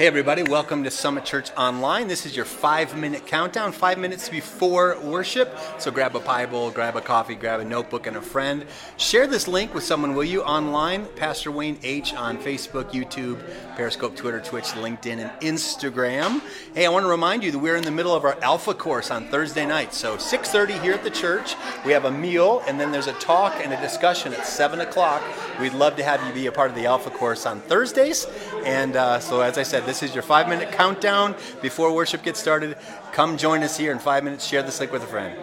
Hey, everybody, welcome to Summit Church Online. This is your five minute countdown, five minutes before worship. So grab a Bible, grab a coffee, grab a notebook, and a friend. Share this link with someone, will you, online? Pastor Wayne H on Facebook, YouTube, Periscope, Twitter, Twitch, LinkedIn, and Instagram. Hey, I want to remind you that we're in the middle of our Alpha course on Thursday night. So 6.30 here at the church. We have a meal, and then there's a talk and a discussion at 7 o'clock. We'd love to have you be a part of the Alpha course on Thursdays. And uh, so, as I said, this is your five minute countdown before worship gets started. Come join us here in five minutes. Share this link with a friend.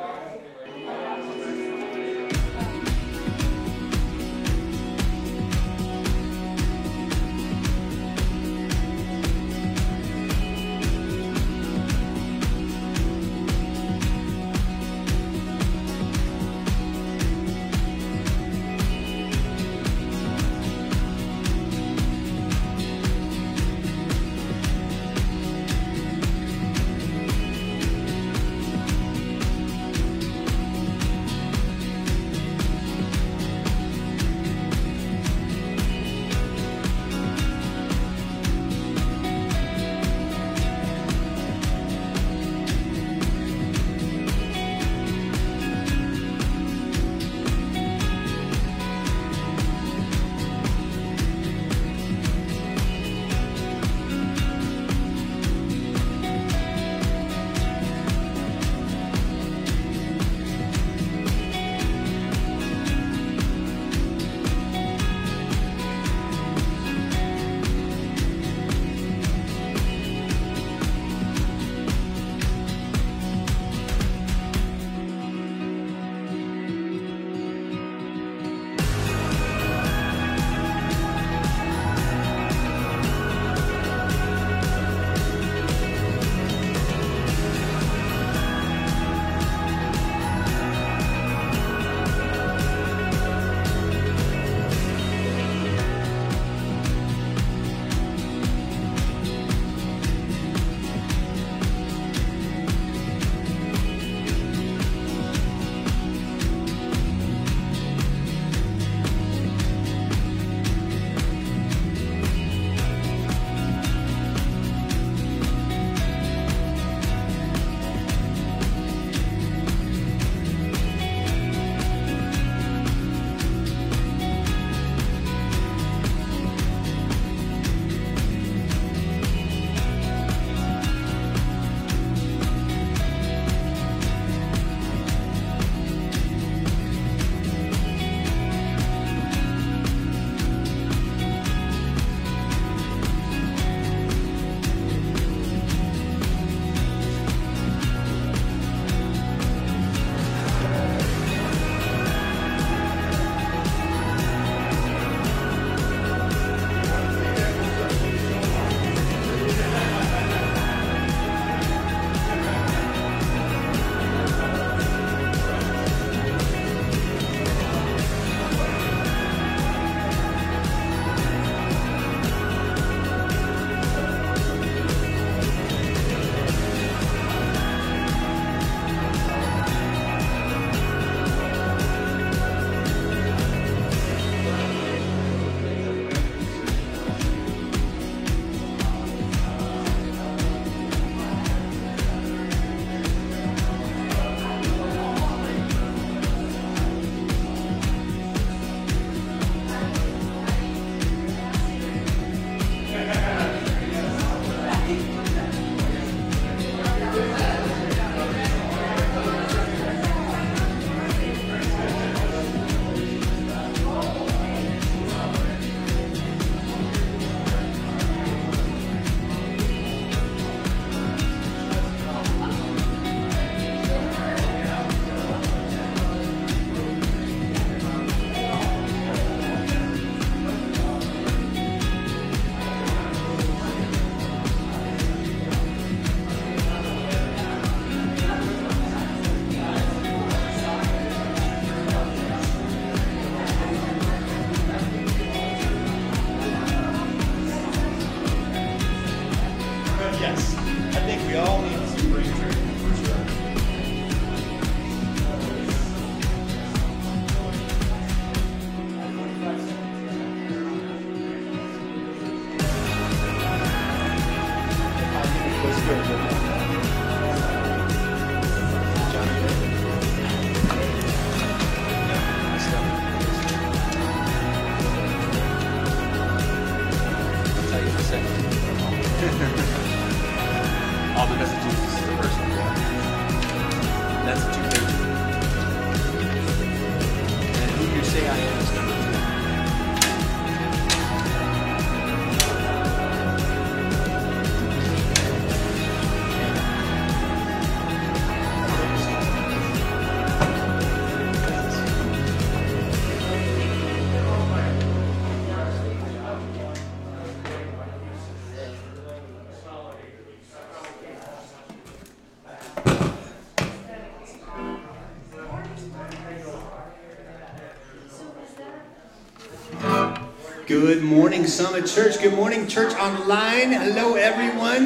Good morning, Summit Church. Good morning, Church Online. Hello, everyone.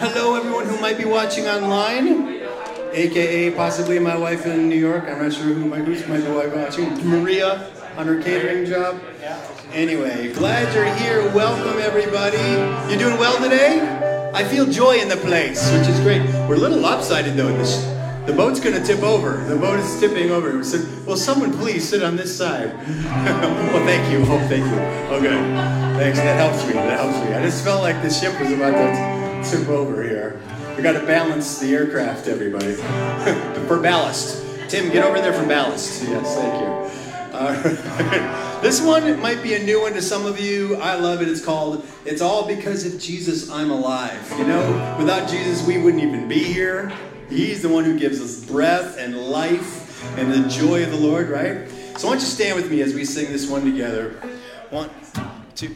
Hello, everyone who might be watching online, aka possibly my wife in New York. I'm not sure who my who's my wife watching. Maria on her catering job. Anyway, glad you're here. Welcome, everybody. You doing well today? I feel joy in the place, which is great. We're a little lopsided though. In this the boat's going to tip over. The boat is tipping over. So, will someone please sit on this side? well, thank you. Oh, thank you. Okay. Thanks. That helps me. That helps me. I just felt like the ship was about to tip over here. We got to balance the aircraft, everybody. for ballast. Tim, get over there for ballast. Yes, thank you. Uh, this one might be a new one to some of you. I love it. It's called It's All Because of Jesus I'm Alive. You know, without Jesus, we wouldn't even be here. He's the one who gives us breath and life and the joy of the Lord, right? So, why don't you stand with me as we sing this one together? One, two,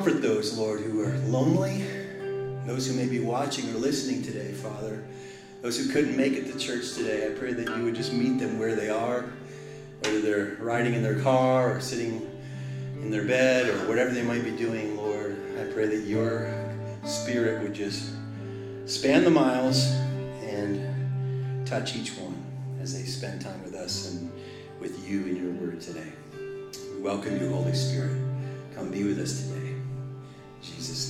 Comfort those, Lord, who are lonely, those who may be watching or listening today, Father, those who couldn't make it to church today. I pray that you would just meet them where they are, whether they're riding in their car or sitting in their bed or whatever they might be doing, Lord. I pray that your spirit would just span the miles and touch each one as they spend time with us and with you in your word today. We welcome you, Holy Spirit. Come be with us today. Jesus'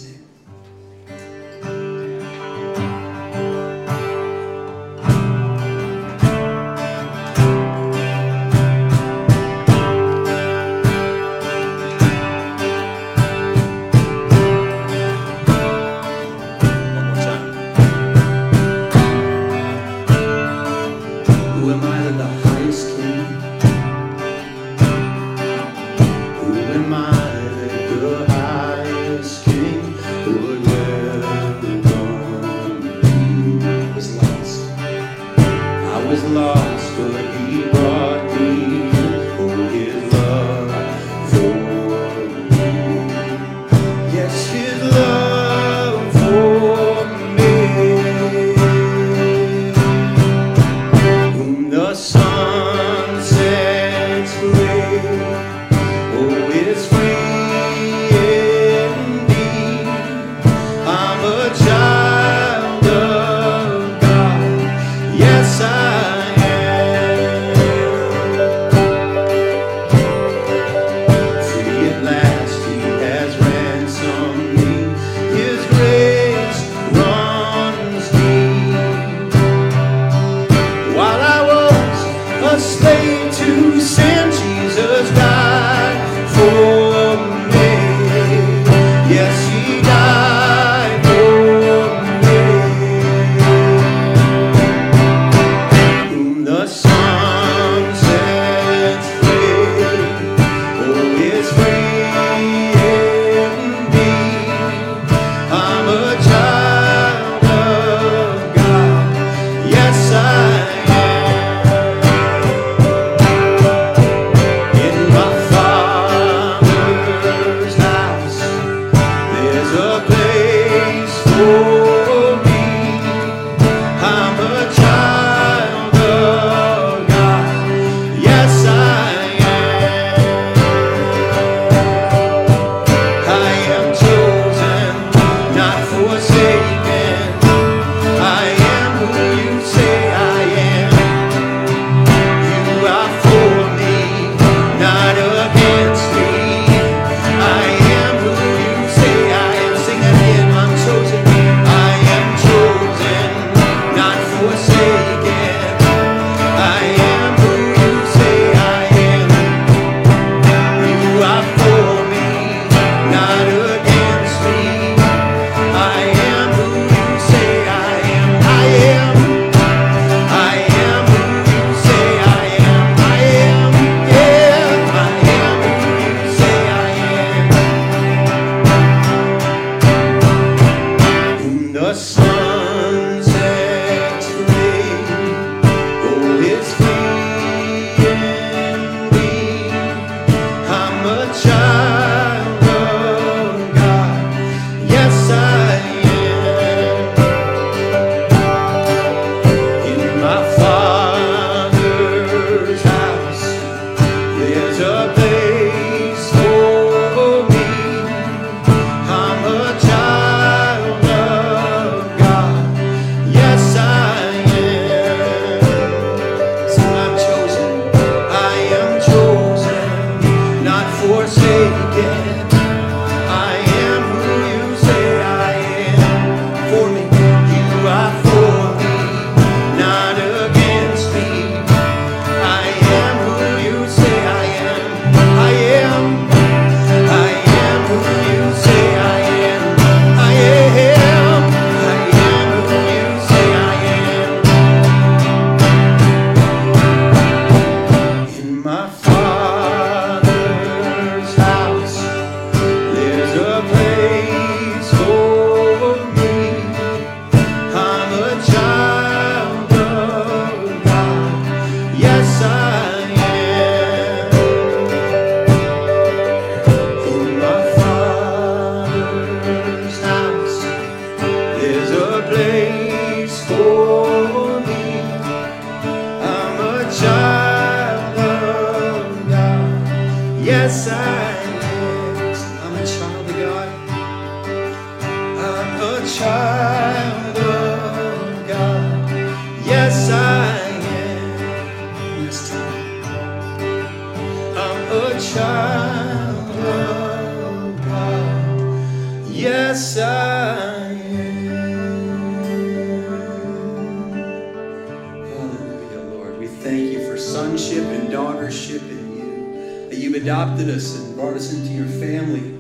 you've adopted us and brought us into your family.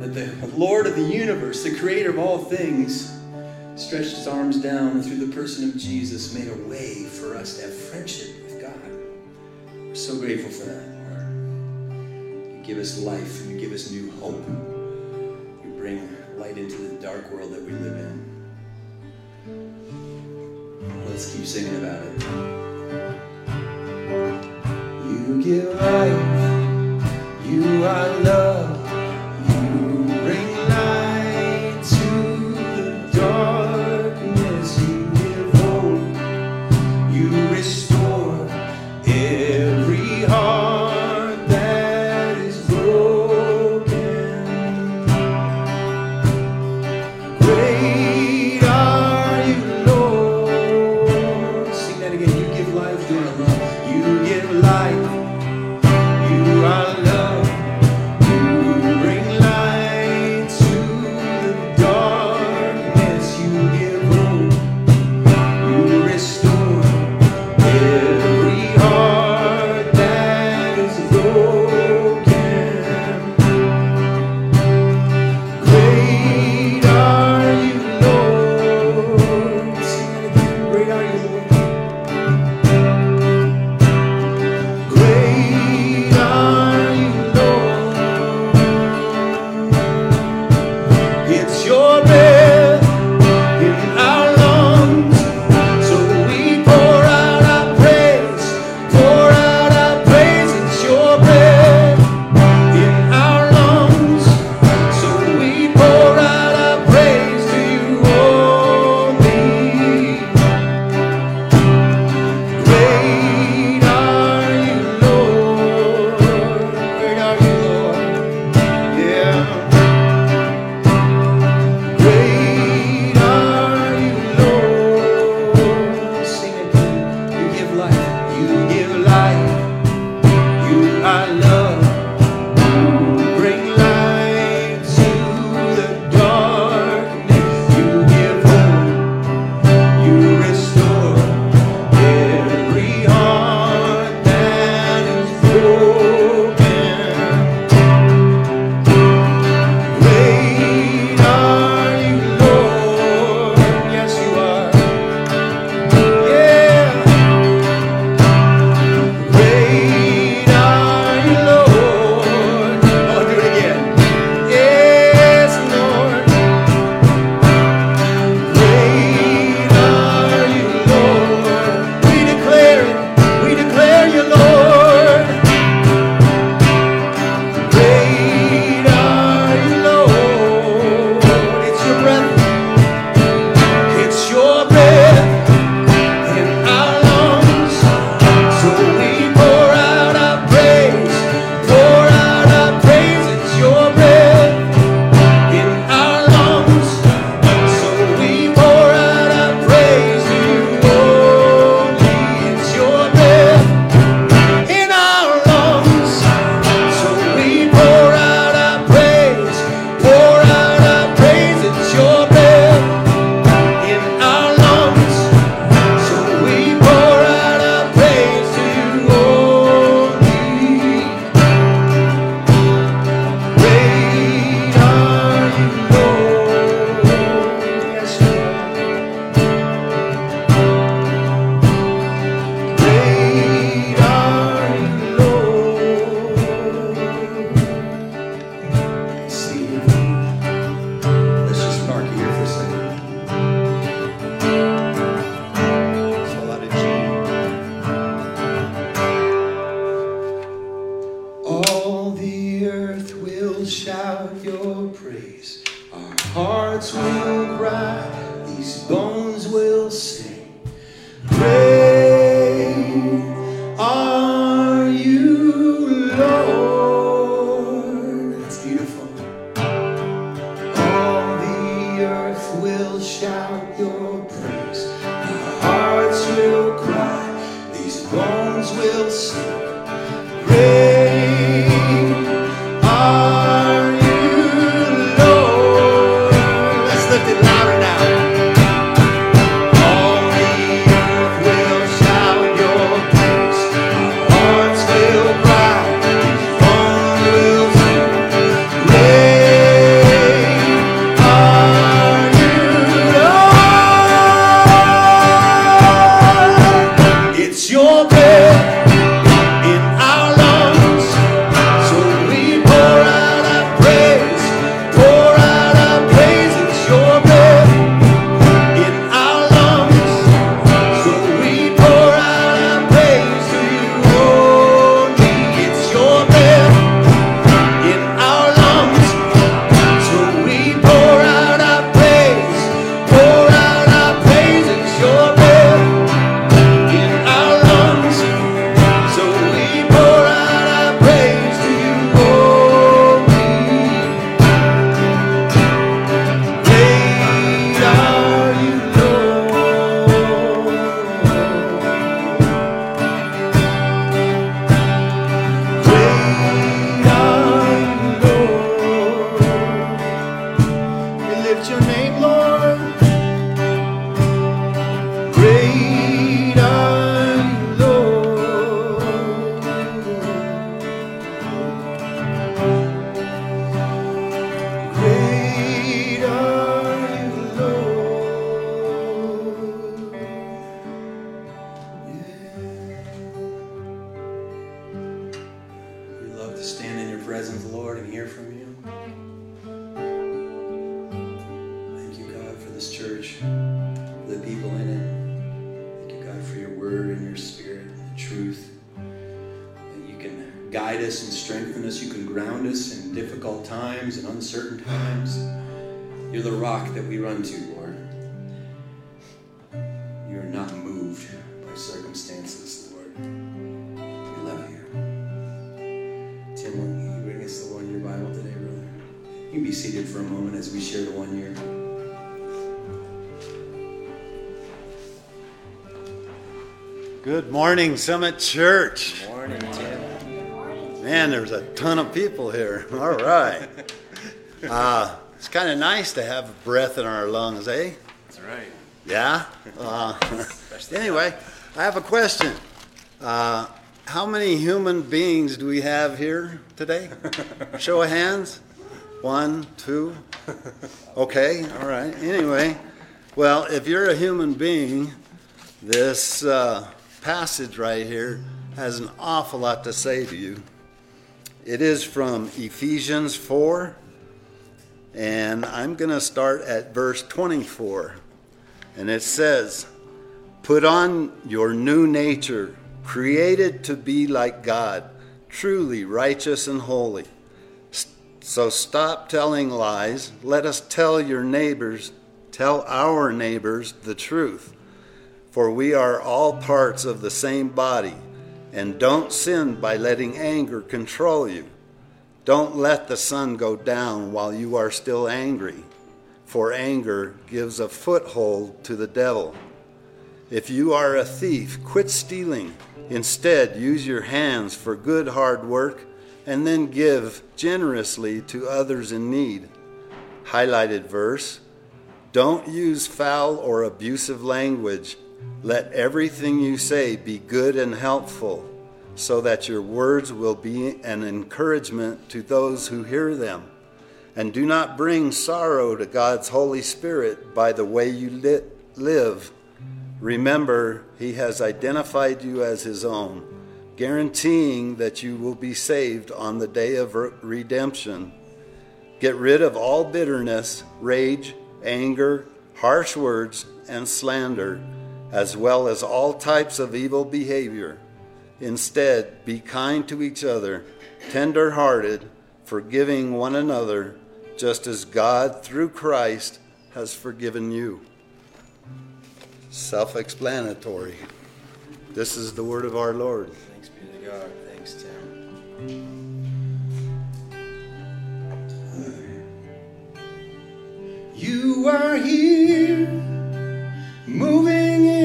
That the Lord of the universe, the creator of all things, stretched his arms down and through the person of Jesus made a way for us to have friendship with God. We're so grateful for that, Lord. You give us life and you give us new hope. You bring light into the dark world that we live in. Let's keep singing about it. You give life, you are love. Morning, Summit Church. Morning, Tim. Man, there's a ton of people here. All right. Uh, it's kind of nice to have breath in our lungs, eh? That's right. Yeah? Uh, anyway, I have a question. Uh, how many human beings do we have here today? Show of hands. One, two. Okay, all right. Anyway, well, if you're a human being, this uh, passage right here has an awful lot to say to you. It is from Ephesians 4, and I'm going to start at verse 24. And it says, Put on your new nature, created to be like God, truly righteous and holy. So stop telling lies. Let us tell your neighbors, tell our neighbors the truth for we are all parts of the same body. And don't sin by letting anger control you. Don't let the sun go down while you are still angry, for anger gives a foothold to the devil. If you are a thief, quit stealing. Instead, use your hands for good hard work and then give generously to others in need. Highlighted verse Don't use foul or abusive language let everything you say be good and helpful, so that your words will be an encouragement to those who hear them. And do not bring sorrow to God's Holy Spirit by the way you live. Remember, He has identified you as His own, guaranteeing that you will be saved on the day of redemption. Get rid of all bitterness, rage, anger, harsh words, and slander as well as all types of evil behavior. Instead, be kind to each other, tender hearted, forgiving one another, just as God, through Christ, has forgiven you. Self explanatory. This is the word of our Lord. Thanks be to God. Thanks, Tim. You are here moving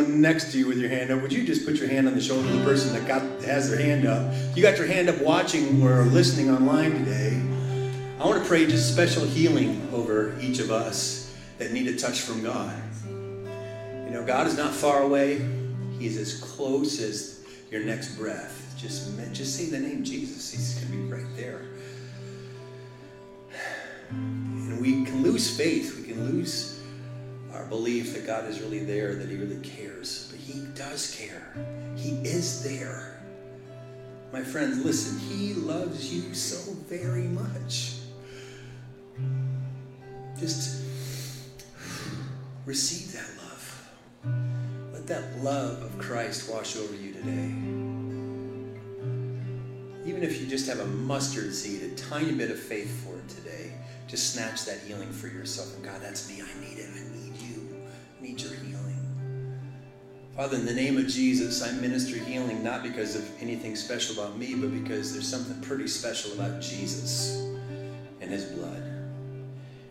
someone next to you with your hand up, would you just put your hand on the shoulder of the person that got has their hand up? You got your hand up watching or listening online today. I want to pray just special healing over each of us that need a touch from God. You know, God is not far away. He's as close as your next breath. Just just say the name Jesus. He's going to be right there. And we can lose faith. We can lose belief that God is really there, that He really cares. But He does care, He is there. My friends, listen, He loves you so very much. Just receive that love. Let that love of Christ wash over you today. Even if you just have a mustard seed, a tiny bit of faith for it today, just snatch that healing for yourself. And God, that's me. I need it need your healing. Father, in the name of Jesus, I minister healing not because of anything special about me, but because there's something pretty special about Jesus and his blood.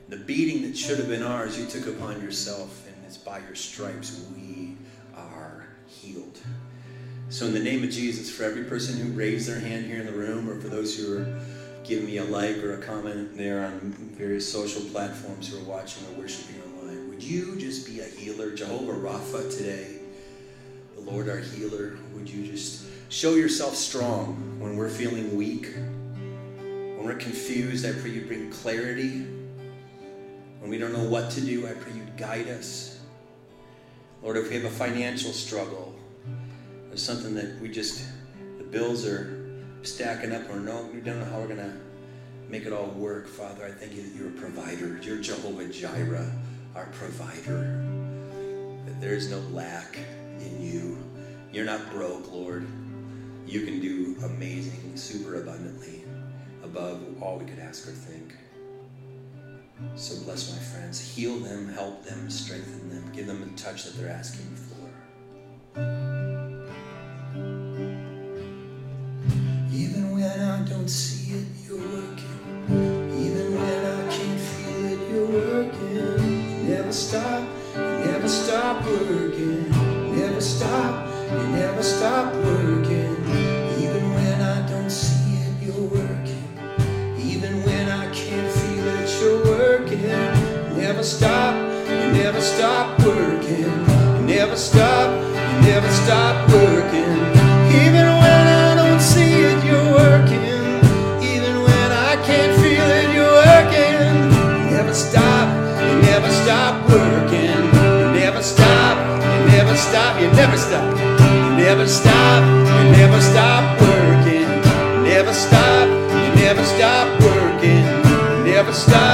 The beating that should have been ours, you took upon yourself, and it's by your stripes we are healed. So, in the name of Jesus, for every person who raised their hand here in the room, or for those who are giving me a like or a comment there on various social platforms who are watching or worshiping online, would you just be a healer, Jehovah Rapha, today? The Lord our healer, would you just show yourself strong when we're feeling weak? When we're confused, I pray you bring clarity. When we don't know what to do, I pray you guide us. Lord, if we have a financial struggle, there's something that we just, the bills are stacking up, or no, we don't know how we're going to make it all work. Father, I thank you that you're a provider. You're Jehovah Jireh, our provider. That there is no lack in you. You're not broke, Lord. You can do amazing, super abundantly, above all we could ask or think. So bless my friends. Heal them, help them, strengthen them, give them the touch that they're asking for. Even when I don't see never stop, you never stop working. Never stop, you never stop working. Even when I don't see it, you're working. Even when I can't feel it, you're working. Never stop, you never stop working. You never stop, you never stop working. Never stop. Never stop, you never stop working. Never stop, you never stop working. Never stop,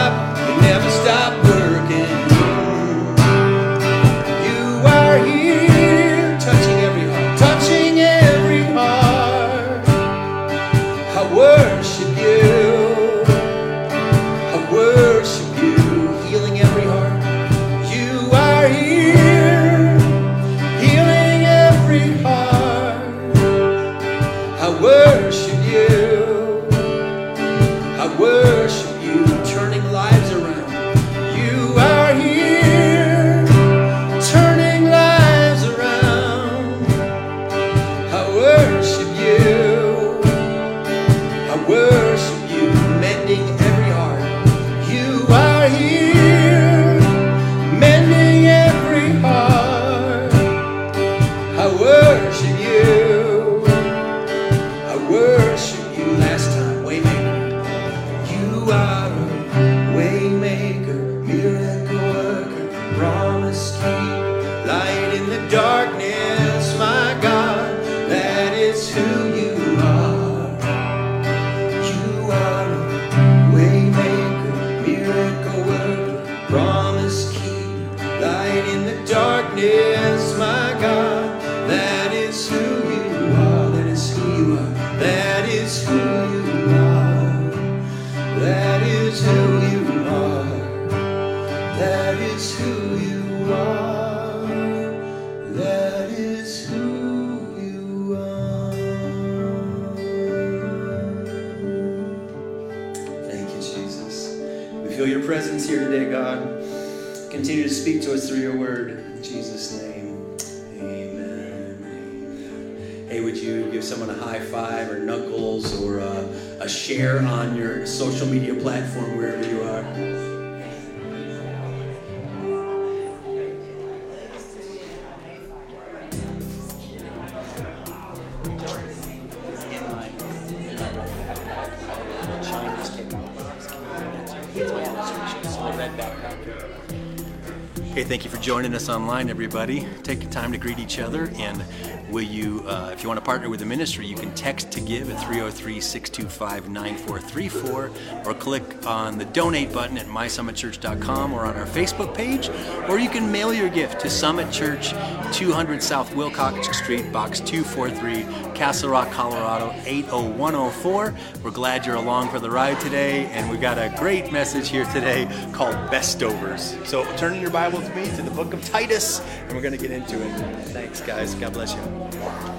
everybody. Take the time to greet each other. And will you, uh, if you want to partner with the ministry, you can text to give at 303 625 9434 or click on the donate button at mysummitchurch.com or on our Facebook page. Or you can mail your gift to Summit Church, 200 South Wilcox Street, Box 243, Castle Rock, Colorado 80104. Glad you're along for the ride today. And we've got a great message here today called Bestovers. So turn in your Bible with me to the book of Titus, and we're going to get into it. Thanks, guys. God bless you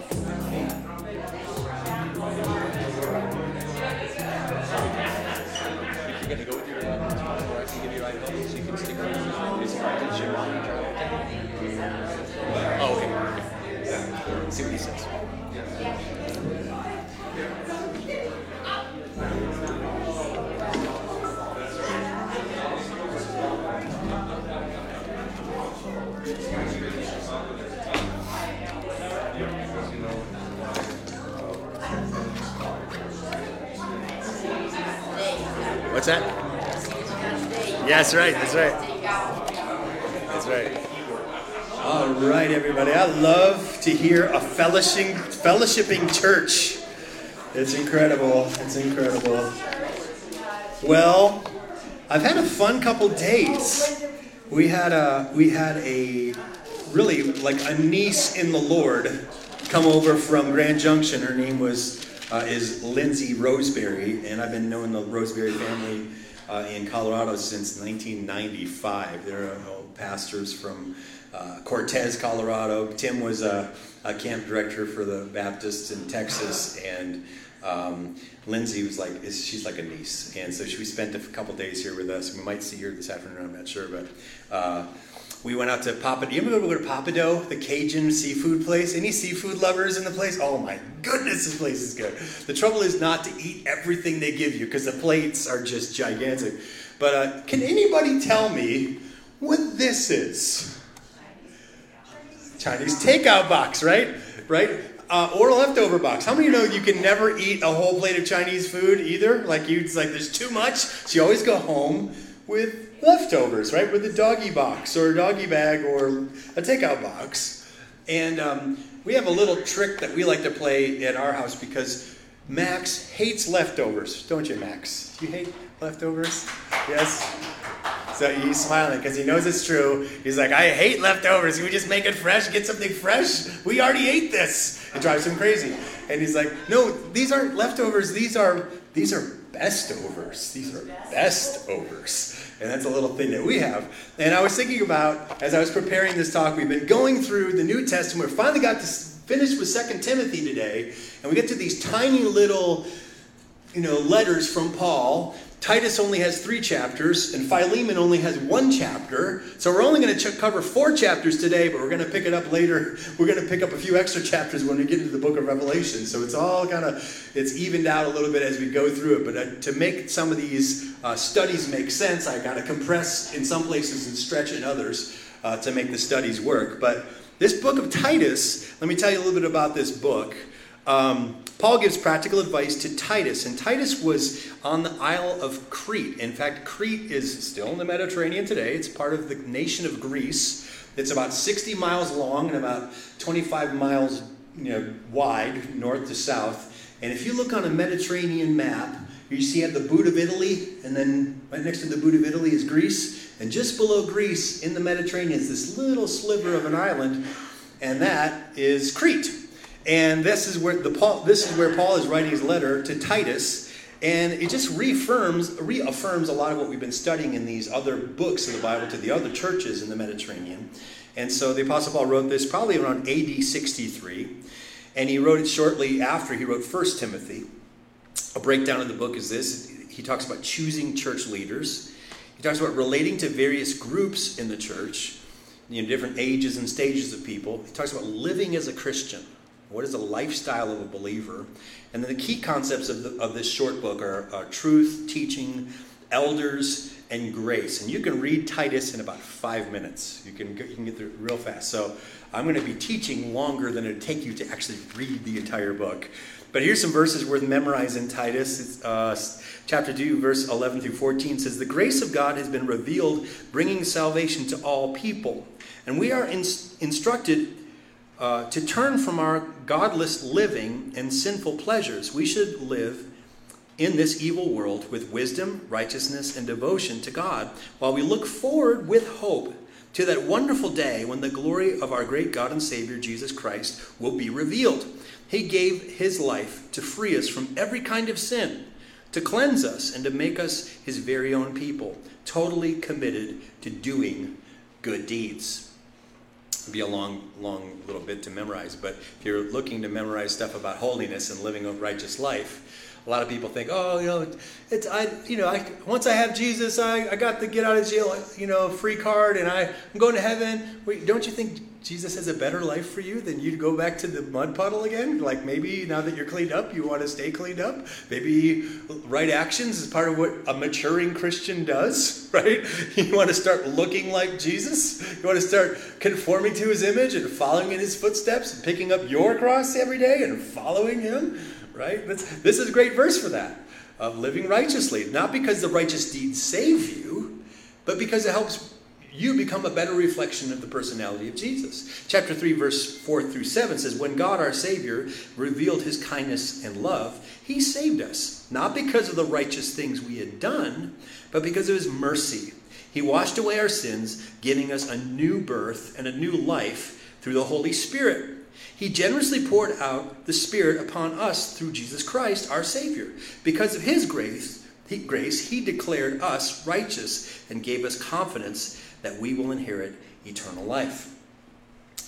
What's that? Yeah, that's right. That's right. That's right. All right, everybody. I love to hear a fellowshipping, fellowshipping church. It's incredible. It's incredible. Well, I've had a fun couple days. We had a we had a really like a niece in the Lord come over from Grand Junction. Her name was uh, is Lindsay Roseberry, and I've been knowing the Roseberry family uh, in Colorado since 1995. They're pastors from uh, Cortez, Colorado. Tim was a, a, camp director for the Baptists in Texas, and um, Lindsay was like, she's like a niece. And so she spent a couple days here with us. We might see her this afternoon, I'm not sure, but uh, we went out to Papa. You ever go to Pappadeaux, the Cajun seafood place? Any seafood lovers in the place? Oh my goodness, this place is good. The trouble is not to eat everything they give you because the plates are just gigantic. But uh, can anybody tell me what this is? Chinese takeout box, right? Right? Uh, or leftover box. How many of you know you can never eat a whole plate of Chinese food either? Like you, it's like there's too much, so you always go home with leftovers, right? With a doggy box or a doggy bag or a takeout box. And um, we have a little trick that we like to play at our house because Max hates leftovers, don't you, Max? Do you hate leftovers? Yes. So he's smiling because he knows it's true. He's like, I hate leftovers. Can we just make it fresh? Get something fresh? We already ate this. It drives him crazy. And he's like, No, these aren't leftovers. These are these are best overs. These are best overs. And that's a little thing that we have. And I was thinking about as I was preparing this talk, we've been going through the New Testament. We finally got to finish with Second Timothy today, and we get to these tiny little you know, letters from Paul Titus only has three chapters, and Philemon only has one chapter. So we're only going to ch- cover four chapters today, but we're going to pick it up later. We're going to pick up a few extra chapters when we get into the book of Revelation. So it's all kind of it's evened out a little bit as we go through it. But uh, to make some of these uh, studies make sense, I got to compress in some places and stretch in others uh, to make the studies work. But this book of Titus, let me tell you a little bit about this book. Um, Paul gives practical advice to Titus, and Titus was on the Isle of Crete. In fact, Crete is still in the Mediterranean today. It's part of the nation of Greece. It's about 60 miles long and about 25 miles you know, wide, north to south. And if you look on a Mediterranean map, you see at the boot of Italy, and then right next to the boot of Italy is Greece. And just below Greece in the Mediterranean is this little sliver of an island, and that is Crete. And this is where the Paul, this is where Paul is writing his letter to Titus, and it just reaffirms reaffirms a lot of what we've been studying in these other books of the Bible to the other churches in the Mediterranean. And so the Apostle Paul wrote this probably around AD 63, and he wrote it shortly after he wrote 1 Timothy. A breakdown of the book is this. He talks about choosing church leaders. He talks about relating to various groups in the church, you know, different ages and stages of people. He talks about living as a Christian. What is the lifestyle of a believer? And then the key concepts of, the, of this short book are, are truth, teaching, elders, and grace. And you can read Titus in about five minutes. You can, you can get through it real fast. So I'm going to be teaching longer than it would take you to actually read the entire book. But here's some verses worth memorizing Titus. Uh, chapter 2, verse 11 through 14 says, The grace of God has been revealed, bringing salvation to all people. And we are in, instructed uh, to turn from our godless living and sinful pleasures. We should live in this evil world with wisdom, righteousness, and devotion to God, while we look forward with hope to that wonderful day when the glory of our great God and Savior Jesus Christ will be revealed. He gave his life to free us from every kind of sin, to cleanse us, and to make us his very own people, totally committed to doing good deeds be a long, long little bit to memorize. But if you're looking to memorize stuff about holiness and living a righteous life, A lot of people think, oh, you know, it's I, you know, I, once I have Jesus, I, I got the get out of jail, you know, free card, and I, I'm going to heaven. Wait, don't you think Jesus has a better life for you than you to go back to the mud puddle again? Like maybe now that you're cleaned up, you want to stay cleaned up. Maybe right actions is part of what a maturing Christian does, right? You want to start looking like Jesus. You want to start conforming to His image and following in His footsteps and picking up your cross every day and following Him, right? That's, this is a great verse for that of living righteously, not because the righteous deeds save you, but because it helps you become a better reflection of the personality of Jesus. Chapter 3, verse 4 through 7 says, When God our Savior revealed his kindness and love, he saved us, not because of the righteous things we had done, but because of his mercy. He washed away our sins, giving us a new birth and a new life through the Holy Spirit. He generously poured out the Spirit upon us through Jesus Christ, our Savior. Because of his grace, he, grace, he declared us righteous and gave us confidence that we will inherit eternal life.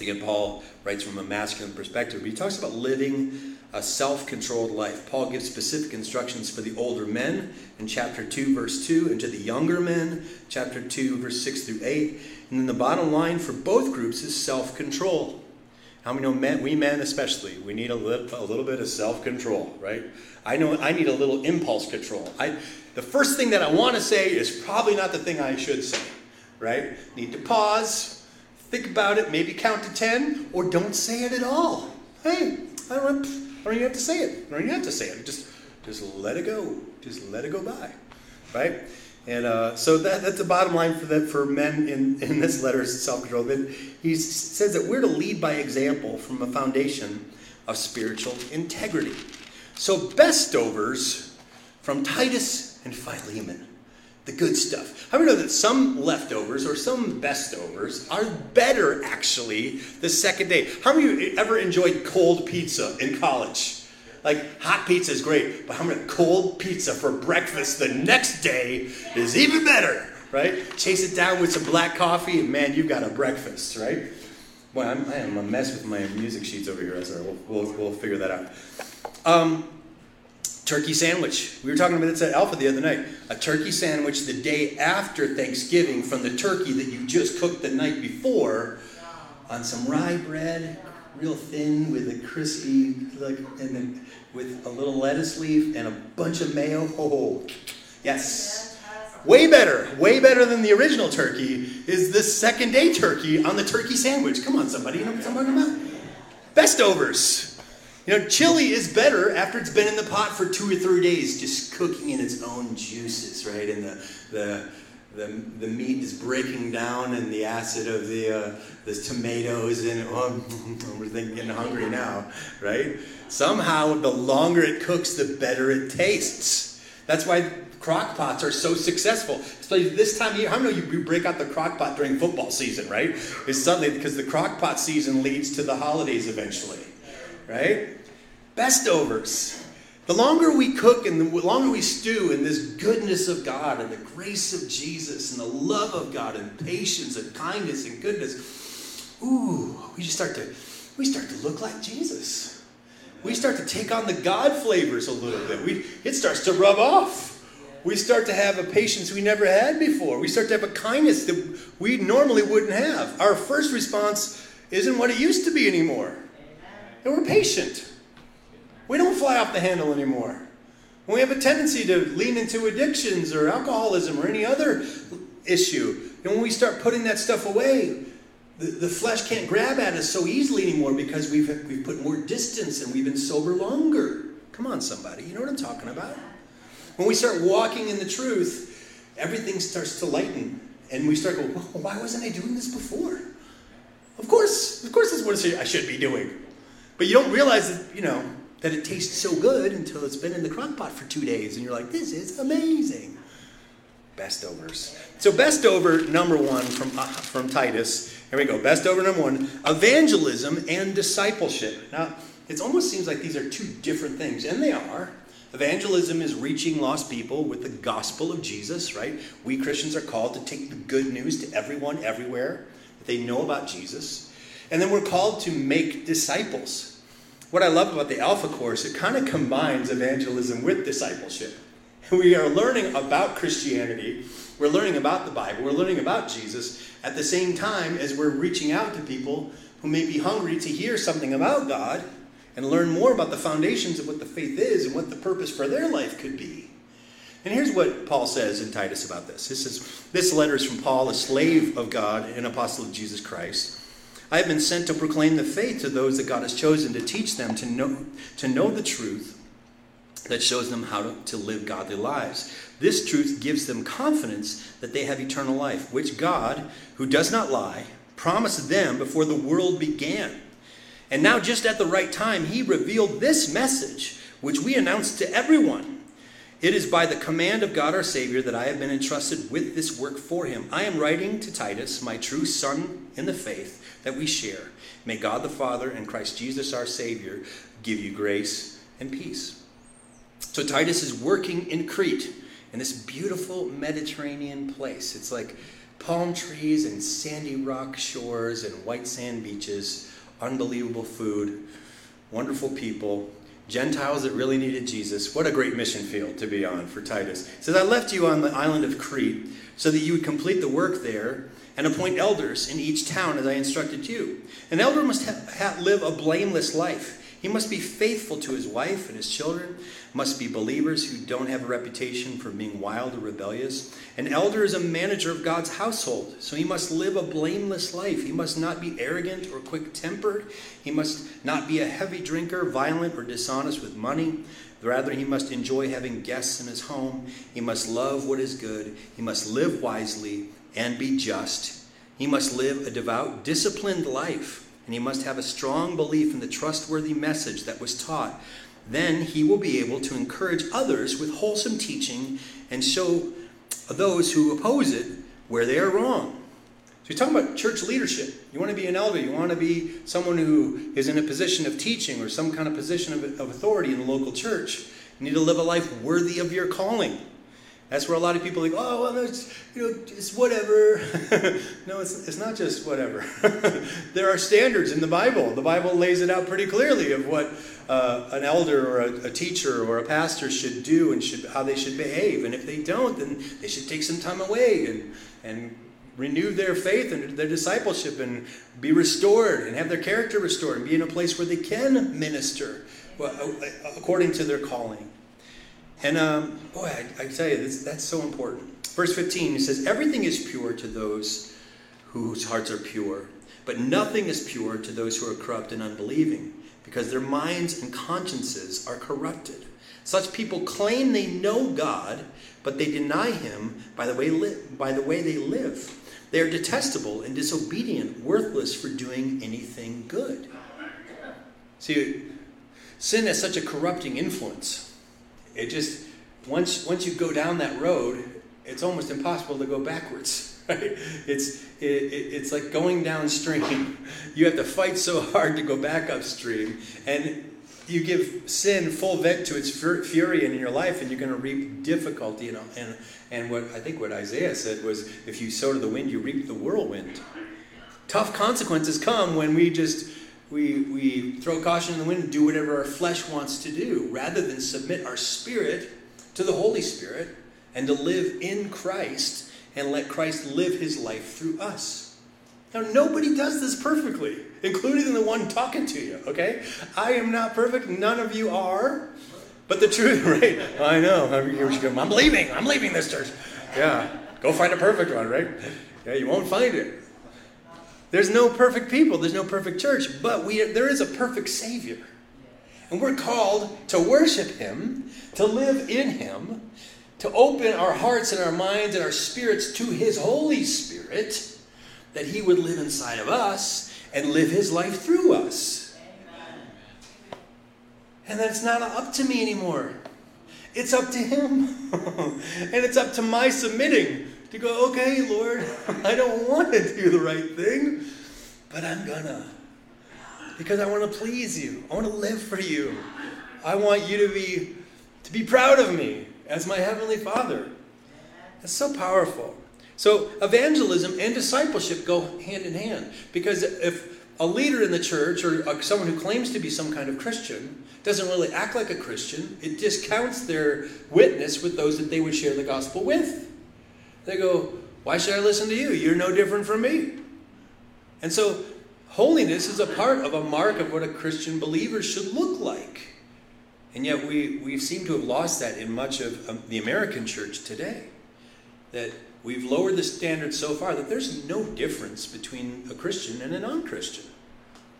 Again, Paul writes from a masculine perspective, but he talks about living a self controlled life. Paul gives specific instructions for the older men in chapter 2, verse 2, and to the younger men, chapter 2, verse 6 through 8. And then the bottom line for both groups is self control. How many know men, we men especially, we need a little, a little bit of self control, right? I know I need a little impulse control. I, the first thing that I want to say is probably not the thing I should say right? Need to pause, think about it, maybe count to 10, or don't say it at all. Hey, I don't, I don't even have to say it. I don't even have to say it. Just, just let it go. Just let it go by, right? And uh, so that, that's the bottom line for that for men in, in this letter is self-control. Then he says that we're to lead by example from a foundation of spiritual integrity. So best bestovers from Titus and Philemon the good stuff. How many know that some leftovers or some bestovers are better actually the second day? How many of you ever enjoyed cold pizza in college? Like hot pizza is great, but how many cold pizza for breakfast the next day is even better, right? Chase it down with some black coffee, and man, you've got a breakfast, right? Boy, I'm, I am a mess with my music sheets over here. Sorry, we'll, we'll, we'll figure that out. Um, turkey sandwich. We were talking about this at Alpha the other night. A turkey sandwich the day after Thanksgiving from the turkey that you just cooked the night before on some rye bread, real thin with a crispy, like, and then with a little lettuce leaf and a bunch of mayo. Oh, yes. Way better, way better than the original turkey is the second day turkey on the turkey sandwich. Come on, somebody, you know what I'm talking about? Bestovers. You know, chili is better after it's been in the pot for two or three days, just cooking in its own juices, right? And the the the, the meat is breaking down, and the acid of the uh, the tomatoes, and oh, we're getting hungry now, right? Somehow, the longer it cooks, the better it tastes. That's why crock pots are so successful. Especially this time of year. How many of you break out the crock pot during football season, right? It's suddenly because the crock pot season leads to the holidays eventually, right? Bestovers. The longer we cook and the longer we stew in this goodness of God and the grace of Jesus and the love of God and patience and kindness and goodness, ooh, we just start to we start to look like Jesus. We start to take on the God flavors a little bit. We, it starts to rub off. We start to have a patience we never had before. We start to have a kindness that we normally wouldn't have. Our first response isn't what it used to be anymore. And we're patient. We don't fly off the handle anymore. When we have a tendency to lean into addictions or alcoholism or any other issue, and when we start putting that stuff away, the, the flesh can't grab at us so easily anymore because we've, we've put more distance and we've been sober longer. Come on, somebody. You know what I'm talking about? When we start walking in the truth, everything starts to lighten. And we start going, well, why wasn't I doing this before? Of course, of course, that's what I should be doing. But you don't realize that, you know, that it tastes so good until it's been in the crock pot for two days and you're like, this is amazing. Bestovers. So, best over number one from, uh, from Titus. Here we go. Best over number one evangelism and discipleship. Now, it almost seems like these are two different things, and they are. Evangelism is reaching lost people with the gospel of Jesus, right? We Christians are called to take the good news to everyone, everywhere, that they know about Jesus. And then we're called to make disciples. What I love about the Alpha course, it kind of combines evangelism with discipleship. We are learning about Christianity, we're learning about the Bible, we're learning about Jesus at the same time as we're reaching out to people who may be hungry to hear something about God and learn more about the foundations of what the faith is and what the purpose for their life could be. And here's what Paul says in Titus about this. This is this letter is from Paul, a slave of God and apostle of Jesus Christ. I have been sent to proclaim the faith to those that God has chosen to teach them to know to know the truth that shows them how to, to live godly lives. This truth gives them confidence that they have eternal life, which God, who does not lie, promised them before the world began. And now, just at the right time, he revealed this message, which we announce to everyone. It is by the command of God our Savior that I have been entrusted with this work for him. I am writing to Titus, my true son in the faith that we share. May God the Father and Christ Jesus our Savior give you grace and peace. So, Titus is working in Crete, in this beautiful Mediterranean place. It's like palm trees and sandy rock shores and white sand beaches unbelievable food, wonderful people, Gentiles that really needed Jesus. What a great mission field to be on for Titus. Says, I left you on the island of Crete so that you would complete the work there and appoint elders in each town as I instructed you. An elder must ha- ha- live a blameless life. He must be faithful to his wife and his children, must be believers who don't have a reputation for being wild or rebellious. An elder is a manager of God's household, so he must live a blameless life. He must not be arrogant or quick tempered. He must not be a heavy drinker, violent, or dishonest with money. Rather, he must enjoy having guests in his home. He must love what is good. He must live wisely and be just. He must live a devout, disciplined life and he must have a strong belief in the trustworthy message that was taught. Then he will be able to encourage others with wholesome teaching and show those who oppose it where they are wrong. So you're talking about church leadership. You want to be an elder, you want to be someone who is in a position of teaching or some kind of position of, of authority in the local church. You need to live a life worthy of your calling. That's where a lot of people like, oh, well, it's, you know, it's whatever. no, it's, it's not just whatever. there are standards in the Bible. The Bible lays it out pretty clearly of what uh, an elder or a, a, teacher or a pastor should do and should, how they should behave. And if they don't, then they should take some time away and, and renew their faith and their discipleship and be restored and have their character restored and be in a place where they can minister according to their calling. And um, boy, I, I, tell you, this, that's so important. Verse 15, he says, Everything is pure to those whose hearts are pure, but nothing is pure to those who are corrupt and unbelieving, because their minds and consciences are corrupted. Such people claim they know God, but they deny him by the way, li- by the way they live. They are detestable and disobedient, worthless for doing anything good. See, sin has such a corrupting influence it just once once you go down that road, it's almost impossible to go backwards. Right? It's it, it's like going downstream. You have to fight so hard to go back upstream, and you give sin full vent to its fury in your life, and you're going to reap difficulty. And and and what I think what Isaiah said was, if you sow to the wind, you reap the whirlwind. Tough consequences come when we just we, we throw caution in the wind and do whatever our flesh wants to do rather than submit our spirit to the Holy Spirit and to live in Christ and let Christ live his life through us. Now, nobody does this perfectly, including the one talking to you, okay? I am not perfect. None of you are. But the truth, right? I know. I'm leaving. I'm leaving this church. Yeah. Go find a perfect one, right? Yeah, you won't find it. There's no perfect people, there's no perfect church, but we, there is a perfect Savior. And we're called to worship Him, to live in Him, to open our hearts and our minds and our spirits to His Holy Spirit, that He would live inside of us and live His life through us. And that it's not up to me anymore. It's up to Him. and it's up to my submitting to go, okay, Lord, I don't want to do the right thing, but I'm gonna. Because I want to please you. I want to live for you. I want you to be to be proud of me as my heavenly Father. That's so powerful. So evangelism and discipleship go hand in hand because if a leader in the church or someone who claims to be some kind of Christian doesn't really act like a Christian, it discounts their witness with those that they would share the gospel with. They go, Why should I listen to you? You're no different from me. And so, holiness is a part of a mark of what a Christian believer should look like. And yet, we, we seem to have lost that in much of um, the American church today. That we've lowered the standard so far that there's no difference between a Christian and a non Christian.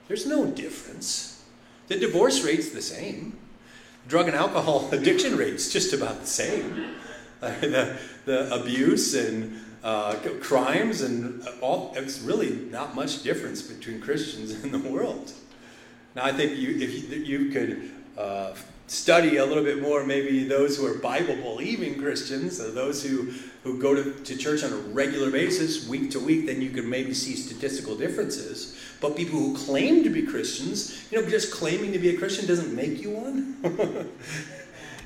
There's no difference. The divorce rate's the same. Drug and alcohol addiction rate's just about the same. Uh, the, the abuse and uh, crimes and all, it's really not much difference between Christians in the world. Now, I think you, if you, you could uh, study a little bit more, maybe those who are Bible believing Christians, or those who, who go to, to church on a regular basis, week to week, then you could maybe see statistical differences. But people who claim to be Christians, you know, just claiming to be a Christian doesn't make you one.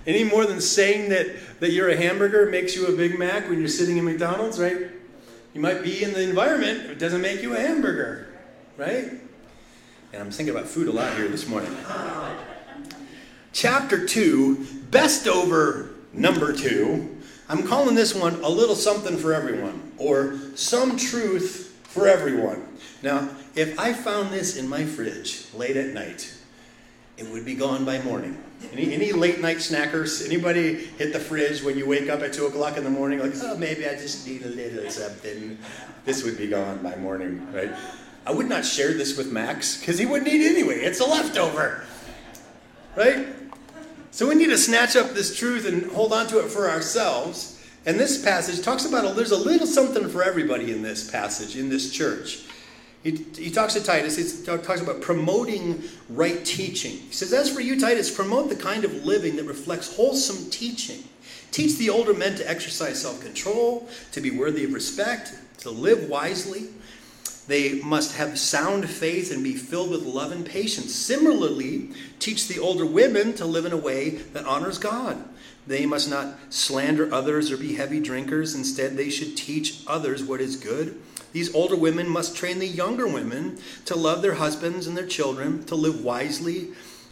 Any more than saying that, that you're a hamburger makes you a Big Mac when you're sitting in McDonald's, right? You might be in the environment, it doesn't make you a hamburger, right? And I'm thinking about food a lot here this morning. Chapter 2, best over number 2. I'm calling this one a little something for everyone, or some truth for everyone. Now, if I found this in my fridge late at night, it would be gone by morning. Any, any late night snackers? Anybody hit the fridge when you wake up at 2 o'clock in the morning, like, oh, maybe I just need a little something? This would be gone by morning, right? I would not share this with Max because he wouldn't eat anyway. It's a leftover, right? So we need to snatch up this truth and hold on to it for ourselves. And this passage talks about a, there's a little something for everybody in this passage, in this church. He, he talks to Titus, he talks about promoting right teaching. He says, As for you, Titus, promote the kind of living that reflects wholesome teaching. Teach the older men to exercise self control, to be worthy of respect, to live wisely. They must have sound faith and be filled with love and patience. Similarly, teach the older women to live in a way that honors God. They must not slander others or be heavy drinkers. Instead, they should teach others what is good these older women must train the younger women to love their husbands and their children, to live wisely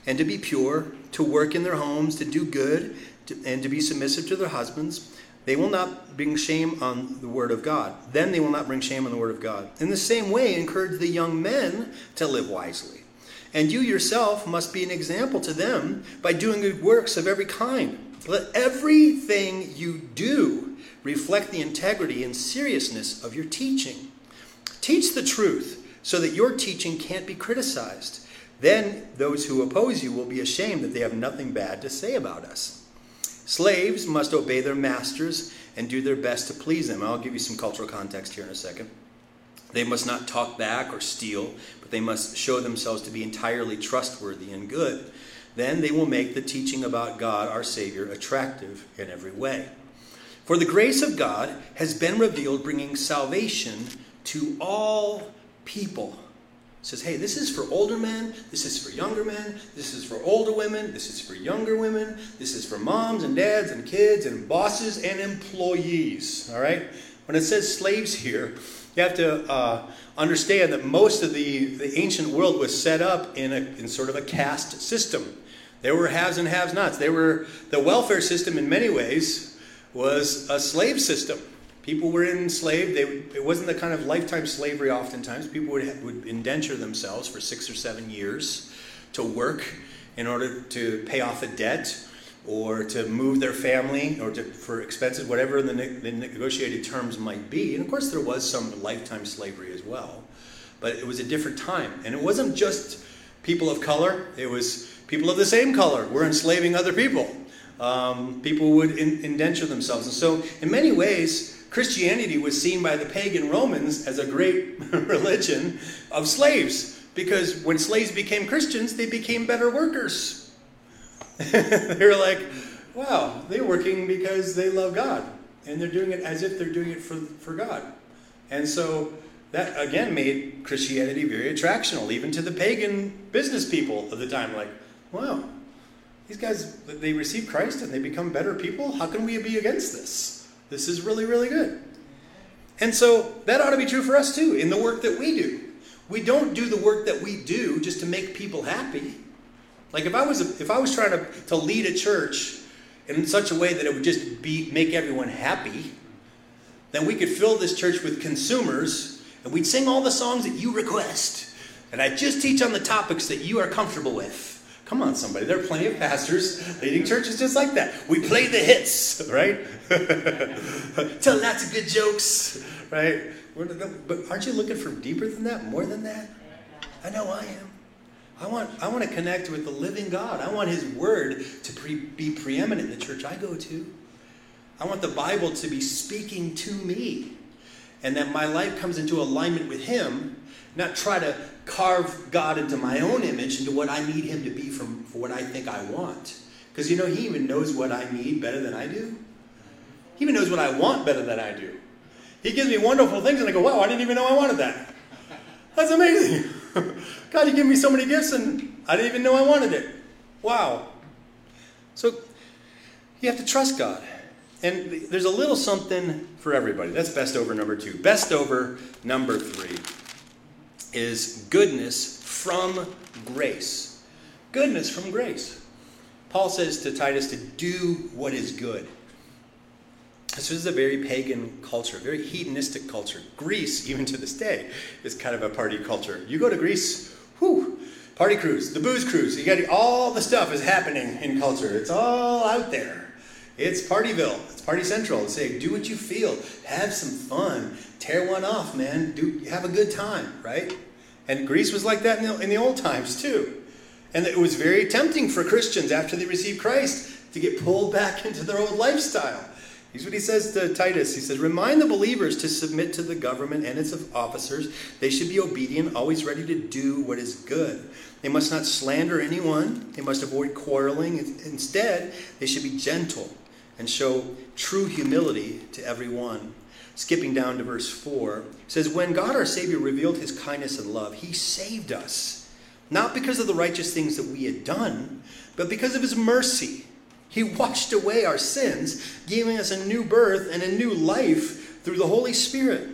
and to be pure, to work in their homes, to do good, and to be submissive to their husbands. They will not bring shame on the word of God. Then they will not bring shame on the word of God. In the same way, encourage the young men to live wisely. And you yourself must be an example to them by doing good works of every kind. Let everything you do reflect the integrity and seriousness of your teaching. Teach the truth so that your teaching can't be criticized. Then those who oppose you will be ashamed that they have nothing bad to say about us. Slaves must obey their masters and do their best to please them. I'll give you some cultural context here in a second. They must not talk back or steal, but they must show themselves to be entirely trustworthy and good. Then they will make the teaching about God, our Savior, attractive in every way. For the grace of God has been revealed, bringing salvation to all people. Says, hey, this is for older men, this is for younger men, this is for older women, this is for younger women, this is for moms and dads and kids and bosses and employees. All right? When it says slaves here, you have to uh, understand that most of the, the ancient world was set up in, a, in sort of a caste system. There were haves and have nots. They were the welfare system in many ways was a slave system. People were enslaved. They, it wasn't the kind of lifetime slavery oftentimes. People would, would indenture themselves for six or seven years to work in order to pay off a debt or to move their family or to, for expenses, whatever the, the negotiated terms might be. And of course, there was some lifetime slavery as well. But it was a different time. And it wasn't just people of color, it was people of the same color were enslaving other people. Um, people would in, indenture themselves. And so, in many ways, Christianity was seen by the pagan Romans as a great religion of slaves because when slaves became Christians, they became better workers. they were like, wow, they're working because they love God and they're doing it as if they're doing it for, for God. And so that again made Christianity very attractional, even to the pagan business people of the time. Like, wow, these guys, they receive Christ and they become better people. How can we be against this? This is really, really good. And so that ought to be true for us too in the work that we do. we don't do the work that we do just to make people happy. Like if I was if I was trying to, to lead a church in such a way that it would just be make everyone happy, then we could fill this church with consumers and we'd sing all the songs that you request. And I just teach on the topics that you are comfortable with. Come on, somebody. There are plenty of pastors leading churches just like that. We play the hits, right? Tell lots of good jokes, right? But aren't you looking for deeper than that, more than that? I know I am. I want, I want to connect with the living God. I want His Word to pre, be preeminent in the church I go to. I want the Bible to be speaking to me and that my life comes into alignment with Him, not try to carve God into my own image, into what I need Him to be from, for what I think I want. Because you know, He even knows what I need better than I do. He even knows what I want better than I do. He gives me wonderful things, and I go, wow, I didn't even know I wanted that. That's amazing. God, you give me so many gifts, and I didn't even know I wanted it. Wow. So you have to trust God. And there's a little something for everybody. That's best over number two. Best over number three is goodness from grace. Goodness from grace. Paul says to Titus to do what is good. This is a very pagan culture, very hedonistic culture. Greece, even to this day, is kind of a party culture. You go to Greece, whew, party cruise, the booze cruise. You got all the stuff is happening in culture. It's all out there. It's Partyville. It's Party Central. Say, do what you feel. Have some fun. Tear one off, man. Do have a good time, right? And Greece was like that in the, in the old times too. And it was very tempting for Christians after they received Christ to get pulled back into their old lifestyle. Here's what he says to Titus. He says, Remind the believers to submit to the government and its officers. They should be obedient, always ready to do what is good. They must not slander anyone. They must avoid quarreling. Instead, they should be gentle and show true humility to everyone. Skipping down to verse 4, says, When God our Savior revealed his kindness and love, he saved us, not because of the righteous things that we had done, but because of his mercy he washed away our sins, giving us a new birth and a new life through the Holy Spirit.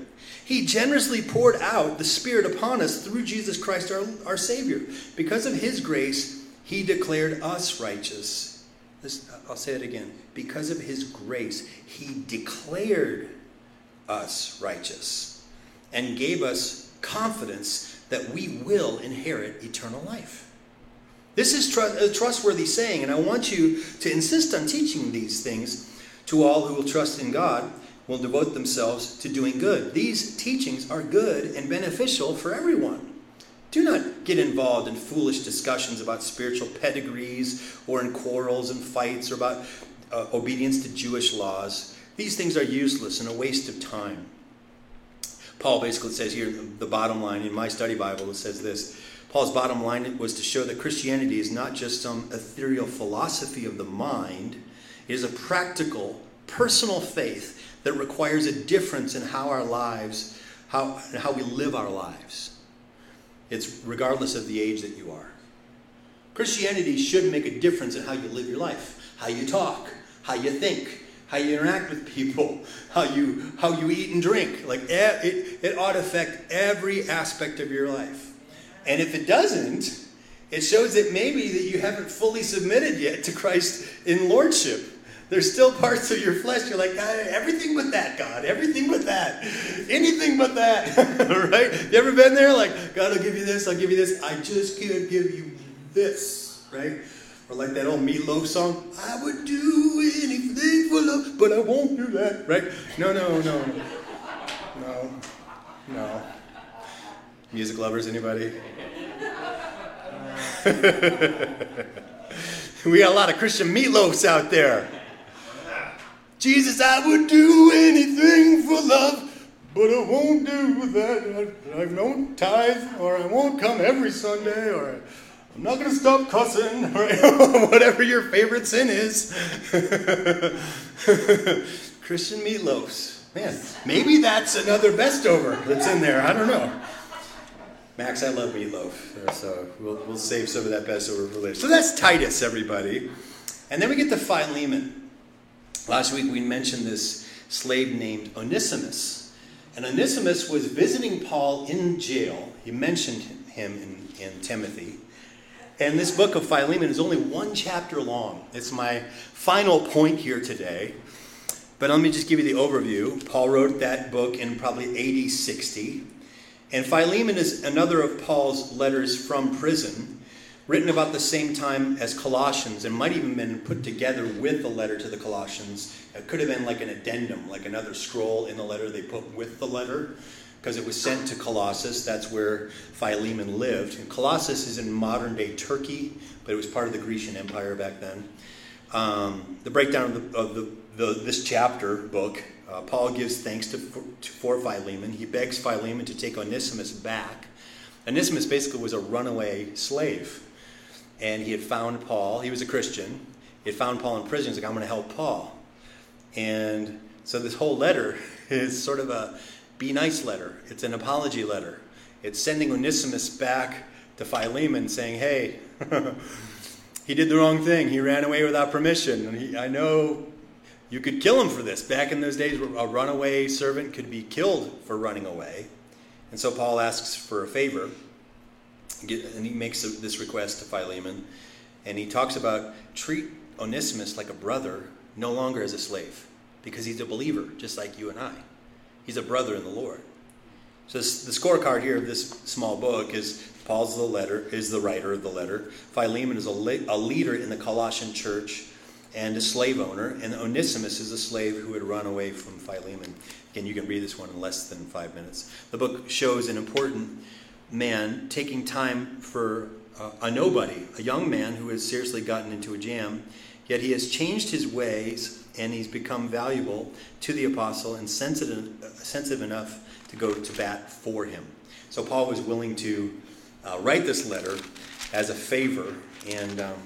He generously poured out the Spirit upon us through Jesus Christ our, our Savior. Because of His grace, He declared us righteous. I'll say it again. Because of His grace, He declared us righteous and gave us confidence that we will inherit eternal life. This is tr- a trustworthy saying, and I want you to insist on teaching these things to all who will trust in God, will devote themselves to doing good. These teachings are good and beneficial for everyone. Do not get involved in foolish discussions about spiritual pedigrees or in quarrels and fights or about uh, obedience to Jewish laws. These things are useless and a waste of time. Paul basically says here, the bottom line in my study Bible, it says this Paul's bottom line was to show that Christianity is not just some ethereal philosophy of the mind, it is a practical, personal faith that requires a difference in how our lives, how, how we live our lives. It's regardless of the age that you are. Christianity should make a difference in how you live your life, how you talk, how you think, how you interact with people, how you how you eat and drink. Like it, it ought to affect every aspect of your life. And if it doesn't, it shows that maybe that you haven't fully submitted yet to Christ in lordship. There's still parts of your flesh you're like, everything but that, God, everything but that, anything but that, right? You ever been there? Like, God, I'll give you this, I'll give you this. I just can't give you this, right? Or like that old Meatloaf song, I would do anything for love, but I won't do that, right? No, no, no, no, no. Music lovers, anybody? we got a lot of Christian meatloafs out there. Jesus, I would do anything for love, but I won't do that. I, I won't tithe, or I won't come every Sunday, or I'm not going to stop cussing, or whatever your favorite sin is. Christian meatloafs. Man, maybe that's another best over that's in there. I don't know. Max, I love meatloaf, so we'll, we'll save some of that best over for later. So that's Titus, everybody. And then we get to Philemon. Last week we mentioned this slave named Onesimus. And Onesimus was visiting Paul in jail. He mentioned him in, in Timothy. And this book of Philemon is only one chapter long. It's my final point here today. But let me just give you the overview. Paul wrote that book in probably AD 60. And Philemon is another of Paul's letters from prison, written about the same time as Colossians, and might even been put together with the letter to the Colossians. It could have been like an addendum, like another scroll in the letter they put with the letter because it was sent to Colossus. That's where Philemon lived. And Colossus is in modern day Turkey, but it was part of the Grecian Empire back then. Um, the breakdown of, the, of the, the, this chapter book, uh, Paul gives thanks to, for, to, for Philemon. He begs Philemon to take Onesimus back. Onesimus basically was a runaway slave. And he had found Paul. He was a Christian. He had found Paul in prison. He's like, I'm going to help Paul. And so this whole letter is sort of a be nice letter. It's an apology letter. It's sending Onesimus back to Philemon saying, hey, he did the wrong thing. He ran away without permission. And he, I know you could kill him for this. Back in those days, a runaway servant could be killed for running away. And so Paul asks for a favor. And he makes this request to Philemon. And he talks about treat Onesimus like a brother, no longer as a slave, because he's a believer, just like you and I. He's a brother in the Lord. So this, the scorecard here of this small book is Paul's the letter is the writer of the letter. Philemon is a, a leader in the Colossian church and a slave owner, and Onesimus is a slave who had run away from Philemon. Again, you can read this one in less than five minutes. The book shows an important man taking time for uh, a nobody, a young man who has seriously gotten into a jam, yet he has changed his ways and he's become valuable to the apostle and sensitive, sensitive enough to go to bat for him. So Paul was willing to uh, write this letter as a favor. And um,